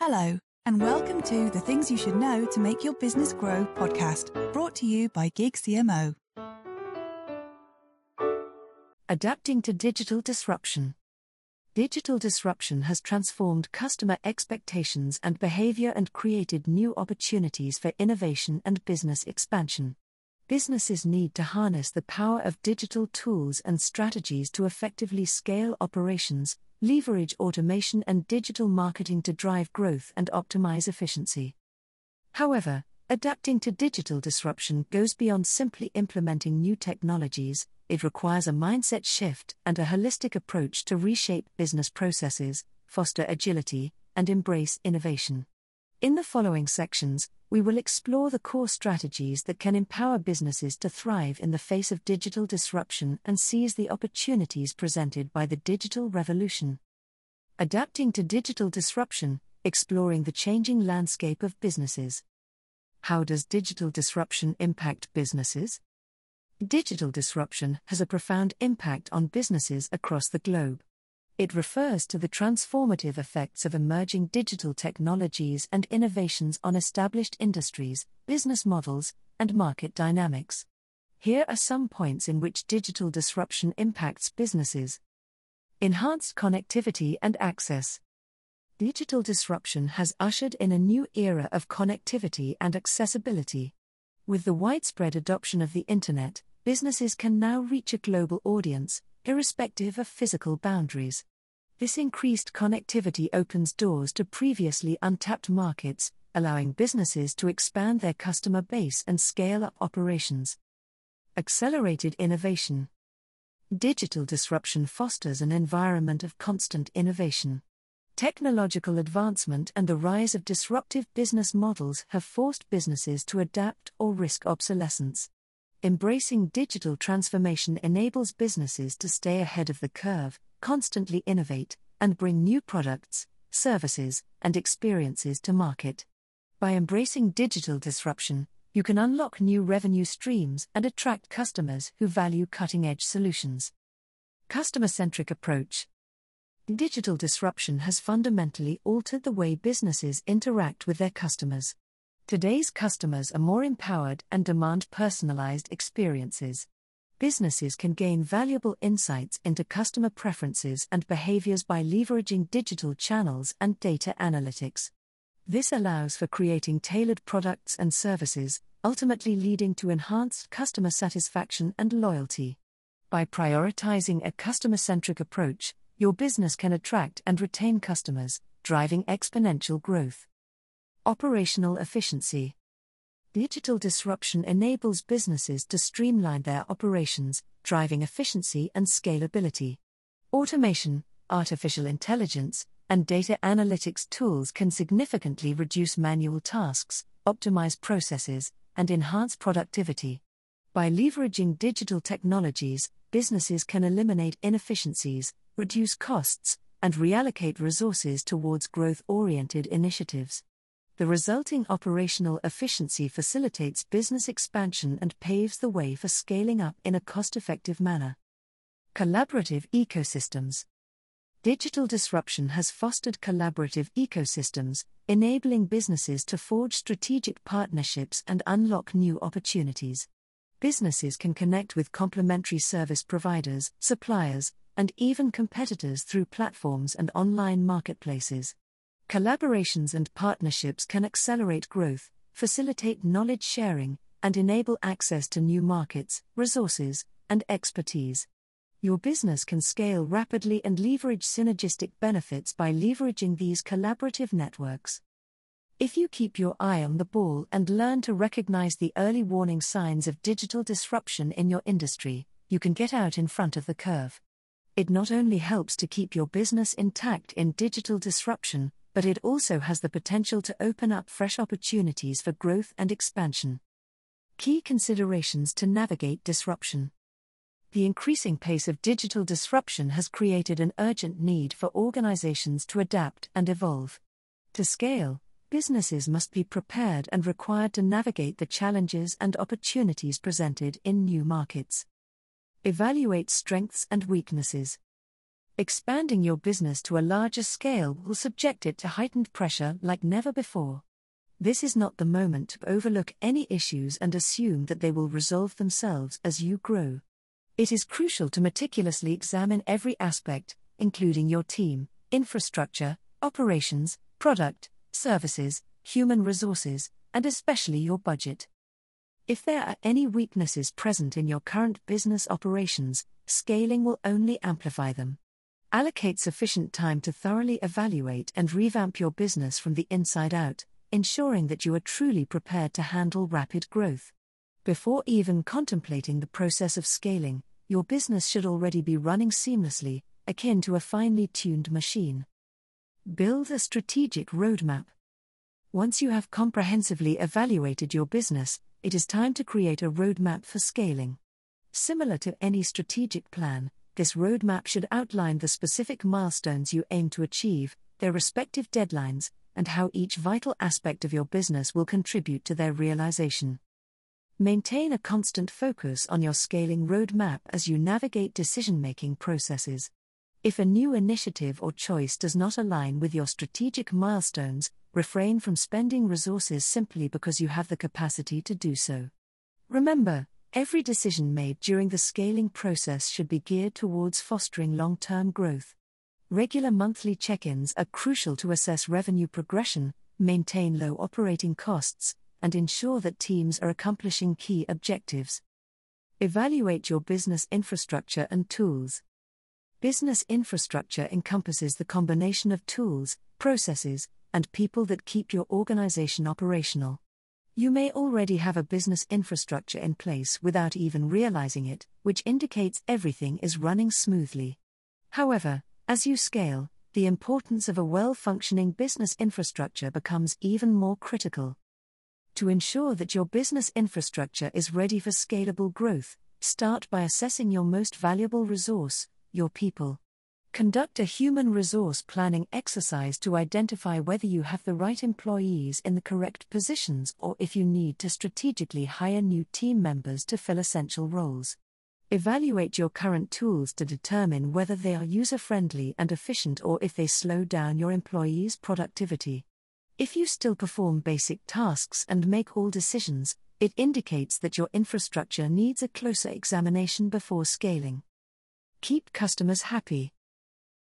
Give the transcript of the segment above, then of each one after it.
Hello, and welcome to the Things You Should Know to Make Your Business Grow podcast, brought to you by Gig CMO. Adapting to digital disruption. Digital disruption has transformed customer expectations and behavior and created new opportunities for innovation and business expansion. Businesses need to harness the power of digital tools and strategies to effectively scale operations, leverage automation and digital marketing to drive growth and optimize efficiency. However, adapting to digital disruption goes beyond simply implementing new technologies, it requires a mindset shift and a holistic approach to reshape business processes, foster agility, and embrace innovation. In the following sections, we will explore the core strategies that can empower businesses to thrive in the face of digital disruption and seize the opportunities presented by the digital revolution. Adapting to digital disruption, exploring the changing landscape of businesses. How does digital disruption impact businesses? Digital disruption has a profound impact on businesses across the globe. It refers to the transformative effects of emerging digital technologies and innovations on established industries, business models, and market dynamics. Here are some points in which digital disruption impacts businesses. Enhanced connectivity and access. Digital disruption has ushered in a new era of connectivity and accessibility. With the widespread adoption of the Internet, businesses can now reach a global audience, irrespective of physical boundaries. This increased connectivity opens doors to previously untapped markets, allowing businesses to expand their customer base and scale up operations. Accelerated innovation. Digital disruption fosters an environment of constant innovation. Technological advancement and the rise of disruptive business models have forced businesses to adapt or risk obsolescence. Embracing digital transformation enables businesses to stay ahead of the curve, constantly innovate, and bring new products, services, and experiences to market. By embracing digital disruption, you can unlock new revenue streams and attract customers who value cutting edge solutions. Customer centric approach Digital disruption has fundamentally altered the way businesses interact with their customers. Today's customers are more empowered and demand personalized experiences. Businesses can gain valuable insights into customer preferences and behaviors by leveraging digital channels and data analytics. This allows for creating tailored products and services, ultimately leading to enhanced customer satisfaction and loyalty. By prioritizing a customer centric approach, your business can attract and retain customers, driving exponential growth. Operational efficiency. Digital disruption enables businesses to streamline their operations, driving efficiency and scalability. Automation, artificial intelligence, and data analytics tools can significantly reduce manual tasks, optimize processes, and enhance productivity. By leveraging digital technologies, businesses can eliminate inefficiencies, reduce costs, and reallocate resources towards growth oriented initiatives. The resulting operational efficiency facilitates business expansion and paves the way for scaling up in a cost effective manner. Collaborative ecosystems. Digital disruption has fostered collaborative ecosystems, enabling businesses to forge strategic partnerships and unlock new opportunities. Businesses can connect with complementary service providers, suppliers, and even competitors through platforms and online marketplaces. Collaborations and partnerships can accelerate growth, facilitate knowledge sharing, and enable access to new markets, resources, and expertise. Your business can scale rapidly and leverage synergistic benefits by leveraging these collaborative networks. If you keep your eye on the ball and learn to recognize the early warning signs of digital disruption in your industry, you can get out in front of the curve. It not only helps to keep your business intact in digital disruption, but it also has the potential to open up fresh opportunities for growth and expansion. Key considerations to navigate disruption. The increasing pace of digital disruption has created an urgent need for organizations to adapt and evolve. To scale, businesses must be prepared and required to navigate the challenges and opportunities presented in new markets. Evaluate strengths and weaknesses. Expanding your business to a larger scale will subject it to heightened pressure like never before. This is not the moment to overlook any issues and assume that they will resolve themselves as you grow. It is crucial to meticulously examine every aspect, including your team, infrastructure, operations, product, services, human resources, and especially your budget. If there are any weaknesses present in your current business operations, scaling will only amplify them. Allocate sufficient time to thoroughly evaluate and revamp your business from the inside out, ensuring that you are truly prepared to handle rapid growth. Before even contemplating the process of scaling, your business should already be running seamlessly, akin to a finely tuned machine. Build a strategic roadmap. Once you have comprehensively evaluated your business, it is time to create a roadmap for scaling. Similar to any strategic plan, this roadmap should outline the specific milestones you aim to achieve, their respective deadlines, and how each vital aspect of your business will contribute to their realization. Maintain a constant focus on your scaling roadmap as you navigate decision making processes. If a new initiative or choice does not align with your strategic milestones, refrain from spending resources simply because you have the capacity to do so. Remember, every decision made during the scaling process should be geared towards fostering long term growth. Regular monthly check ins are crucial to assess revenue progression, maintain low operating costs, and ensure that teams are accomplishing key objectives. Evaluate your business infrastructure and tools. Business infrastructure encompasses the combination of tools, processes, and people that keep your organization operational. You may already have a business infrastructure in place without even realizing it, which indicates everything is running smoothly. However, as you scale, the importance of a well functioning business infrastructure becomes even more critical. To ensure that your business infrastructure is ready for scalable growth, start by assessing your most valuable resource, your people. Conduct a human resource planning exercise to identify whether you have the right employees in the correct positions or if you need to strategically hire new team members to fill essential roles. Evaluate your current tools to determine whether they are user friendly and efficient or if they slow down your employees' productivity. If you still perform basic tasks and make all decisions, it indicates that your infrastructure needs a closer examination before scaling. Keep customers happy.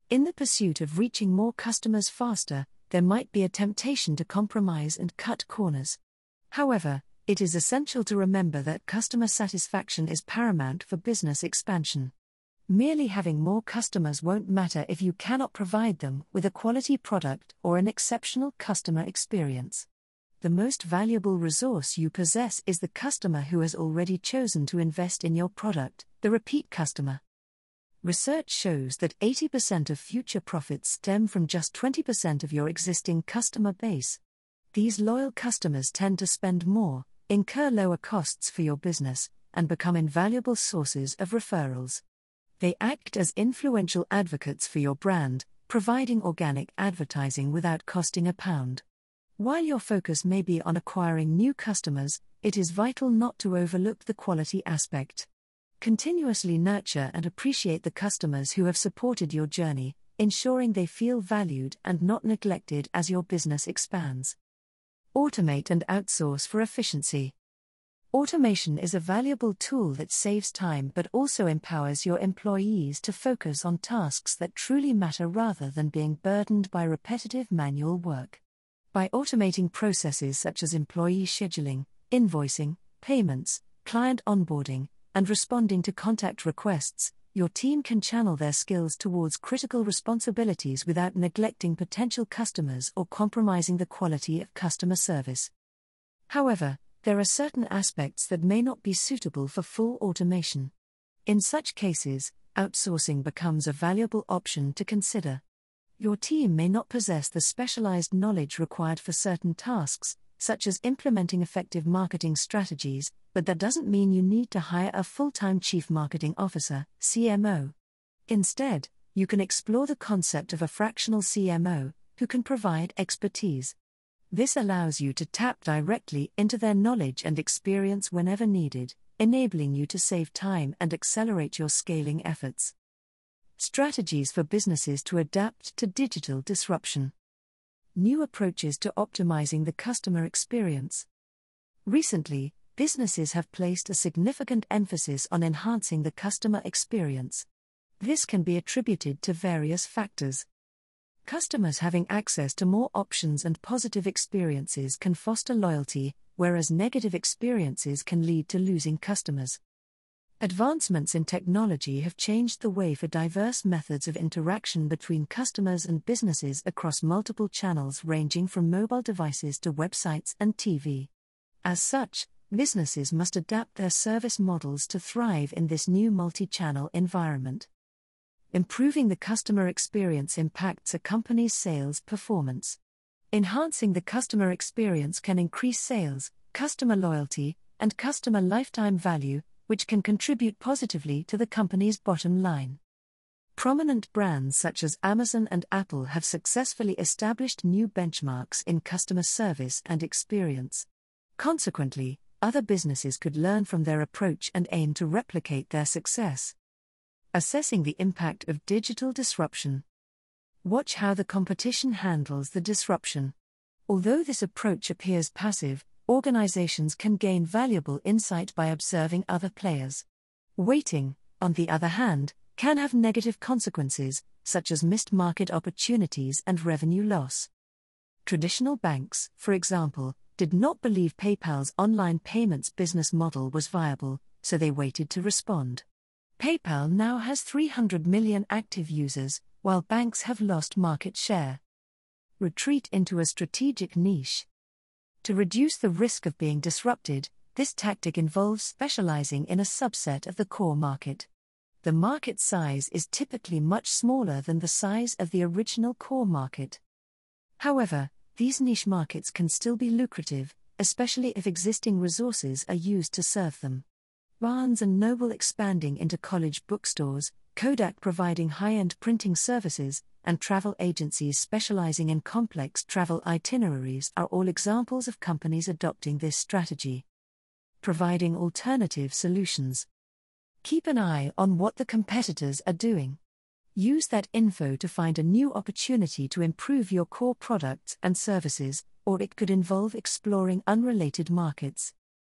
In the pursuit of reaching more customers faster, there might be a temptation to compromise and cut corners. However, it is essential to remember that customer satisfaction is paramount for business expansion. Merely having more customers won't matter if you cannot provide them with a quality product or an exceptional customer experience. The most valuable resource you possess is the customer who has already chosen to invest in your product, the repeat customer. Research shows that 80% of future profits stem from just 20% of your existing customer base. These loyal customers tend to spend more, incur lower costs for your business, and become invaluable sources of referrals. They act as influential advocates for your brand, providing organic advertising without costing a pound. While your focus may be on acquiring new customers, it is vital not to overlook the quality aspect. Continuously nurture and appreciate the customers who have supported your journey, ensuring they feel valued and not neglected as your business expands. Automate and outsource for efficiency. Automation is a valuable tool that saves time but also empowers your employees to focus on tasks that truly matter rather than being burdened by repetitive manual work. By automating processes such as employee scheduling, invoicing, payments, client onboarding, and responding to contact requests, your team can channel their skills towards critical responsibilities without neglecting potential customers or compromising the quality of customer service. However, there are certain aspects that may not be suitable for full automation. In such cases, outsourcing becomes a valuable option to consider. Your team may not possess the specialized knowledge required for certain tasks, such as implementing effective marketing strategies, but that doesn't mean you need to hire a full time Chief Marketing Officer, CMO. Instead, you can explore the concept of a fractional CMO, who can provide expertise. This allows you to tap directly into their knowledge and experience whenever needed, enabling you to save time and accelerate your scaling efforts. Strategies for businesses to adapt to digital disruption. New approaches to optimizing the customer experience. Recently, businesses have placed a significant emphasis on enhancing the customer experience. This can be attributed to various factors. Customers having access to more options and positive experiences can foster loyalty, whereas negative experiences can lead to losing customers. Advancements in technology have changed the way for diverse methods of interaction between customers and businesses across multiple channels ranging from mobile devices to websites and TV. As such, businesses must adapt their service models to thrive in this new multi channel environment. Improving the customer experience impacts a company's sales performance. Enhancing the customer experience can increase sales, customer loyalty, and customer lifetime value, which can contribute positively to the company's bottom line. Prominent brands such as Amazon and Apple have successfully established new benchmarks in customer service and experience. Consequently, other businesses could learn from their approach and aim to replicate their success. Assessing the impact of digital disruption. Watch how the competition handles the disruption. Although this approach appears passive, organizations can gain valuable insight by observing other players. Waiting, on the other hand, can have negative consequences, such as missed market opportunities and revenue loss. Traditional banks, for example, did not believe PayPal's online payments business model was viable, so they waited to respond. PayPal now has 300 million active users, while banks have lost market share. Retreat into a strategic niche. To reduce the risk of being disrupted, this tactic involves specializing in a subset of the core market. The market size is typically much smaller than the size of the original core market. However, these niche markets can still be lucrative, especially if existing resources are used to serve them. Barnes and Noble expanding into college bookstores, Kodak providing high end printing services, and travel agencies specializing in complex travel itineraries are all examples of companies adopting this strategy. Providing alternative solutions. Keep an eye on what the competitors are doing. Use that info to find a new opportunity to improve your core products and services, or it could involve exploring unrelated markets.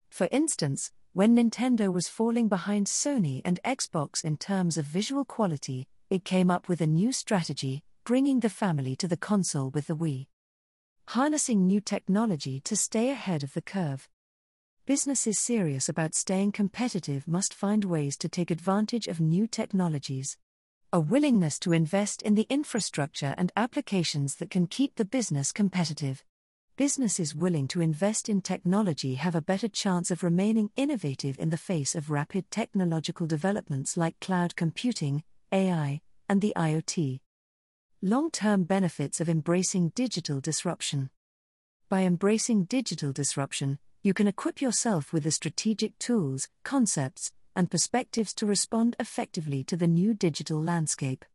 For instance, when Nintendo was falling behind Sony and Xbox in terms of visual quality, it came up with a new strategy, bringing the family to the console with the Wii. Harnessing new technology to stay ahead of the curve. Businesses serious about staying competitive must find ways to take advantage of new technologies. A willingness to invest in the infrastructure and applications that can keep the business competitive. Businesses willing to invest in technology have a better chance of remaining innovative in the face of rapid technological developments like cloud computing, AI, and the IoT. Long term benefits of embracing digital disruption. By embracing digital disruption, you can equip yourself with the strategic tools, concepts, and perspectives to respond effectively to the new digital landscape.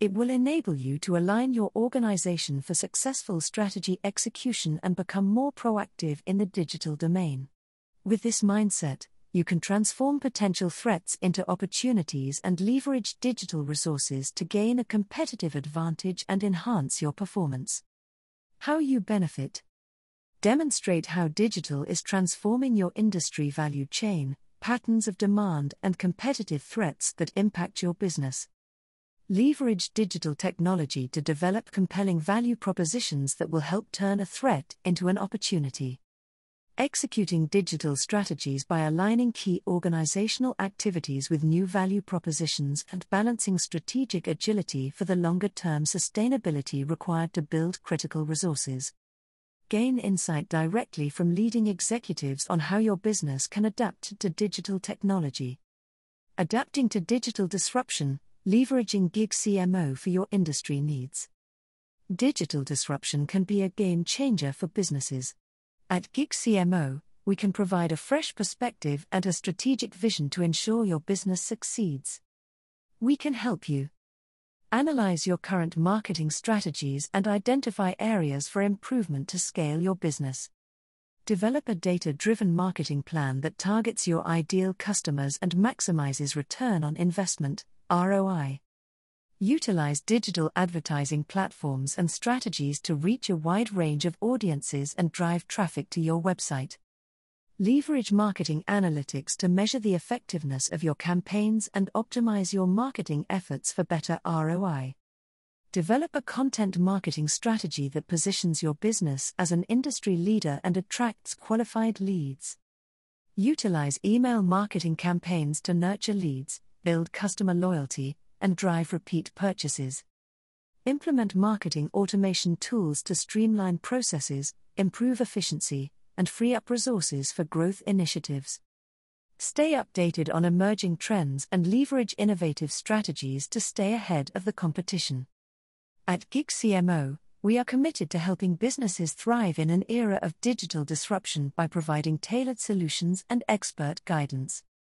It will enable you to align your organization for successful strategy execution and become more proactive in the digital domain. With this mindset, you can transform potential threats into opportunities and leverage digital resources to gain a competitive advantage and enhance your performance. How you benefit. Demonstrate how digital is transforming your industry value chain, patterns of demand, and competitive threats that impact your business. Leverage digital technology to develop compelling value propositions that will help turn a threat into an opportunity executing digital strategies by aligning key organizational activities with new value propositions and balancing strategic agility for the longer term sustainability required to build critical resources. Gain insight directly from leading executives on how your business can adapt to digital technology. Adapting to digital disruption, leveraging gig CMO for your industry needs. Digital disruption can be a game changer for businesses. At Gig CMO, we can provide a fresh perspective and a strategic vision to ensure your business succeeds. We can help you. Analyze your current marketing strategies and identify areas for improvement to scale your business. Develop a data driven marketing plan that targets your ideal customers and maximizes return on investment, ROI. Utilize digital advertising platforms and strategies to reach a wide range of audiences and drive traffic to your website. Leverage marketing analytics to measure the effectiveness of your campaigns and optimize your marketing efforts for better ROI. Develop a content marketing strategy that positions your business as an industry leader and attracts qualified leads. Utilize email marketing campaigns to nurture leads, build customer loyalty, and drive repeat purchases. Implement marketing automation tools to streamline processes, improve efficiency, and free up resources for growth initiatives. Stay updated on emerging trends and leverage innovative strategies to stay ahead of the competition. At Gig CMO, we are committed to helping businesses thrive in an era of digital disruption by providing tailored solutions and expert guidance.